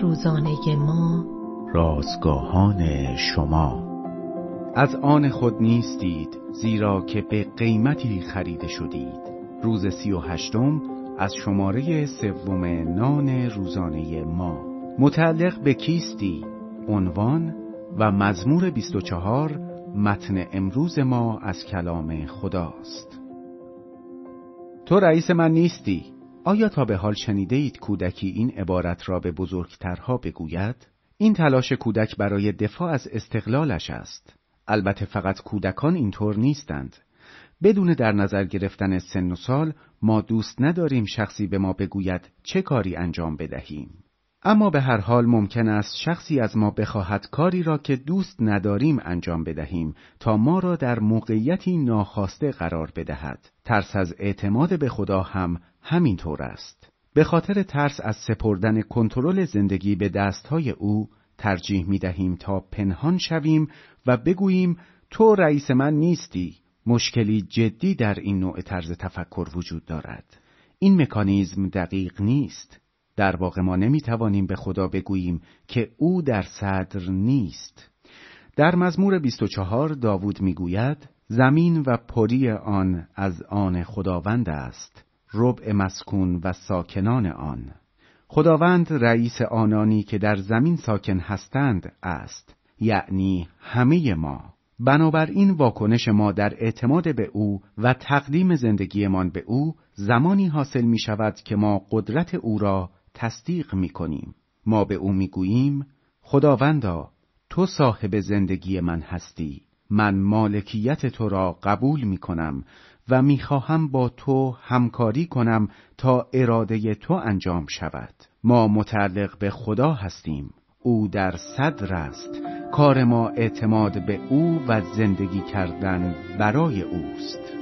روزانه ما. رازگاهان شما. از آن خود نیستید زیرا که به قیمتی خریده شدید. روز سی و هشتم از شماره سوم نان روزانه ما. متعلق به کیستی؟ عنوان و مزمور 24 متن امروز ما از کلام خداست. تو رئیس من نیستی؟ آیا تا به حال شنیده اید کودکی این عبارت را به بزرگترها بگوید؟ این تلاش کودک برای دفاع از استقلالش است. البته فقط کودکان اینطور نیستند. بدون در نظر گرفتن سن و سال ما دوست نداریم شخصی به ما بگوید چه کاری انجام بدهیم. اما به هر حال ممکن است شخصی از ما بخواهد کاری را که دوست نداریم انجام بدهیم تا ما را در موقعیتی ناخواسته قرار بدهد. ترس از اعتماد به خدا هم همینطور است. به خاطر ترس از سپردن کنترل زندگی به دستهای او ترجیح می دهیم تا پنهان شویم و بگوییم تو رئیس من نیستی. مشکلی جدی در این نوع طرز تفکر وجود دارد. این مکانیزم دقیق نیست. در واقع ما نمی توانیم به خدا بگوییم که او در صدر نیست. در مزمور 24 داوود می‌گوید زمین و پری آن از آن خداوند است ربع مسکون و ساکنان آن خداوند رئیس آنانی که در زمین ساکن هستند است یعنی همه ما بنابراین واکنش ما در اعتماد به او و تقدیم زندگیمان به او زمانی حاصل می شود که ما قدرت او را تصدیق می کنیم. ما به او می گوییم خداوندا تو صاحب زندگی من هستی. من مالکیت تو را قبول می کنم و می خواهم با تو همکاری کنم تا اراده تو انجام شود. ما متعلق به خدا هستیم. او در صدر است. کار ما اعتماد به او و زندگی کردن برای اوست.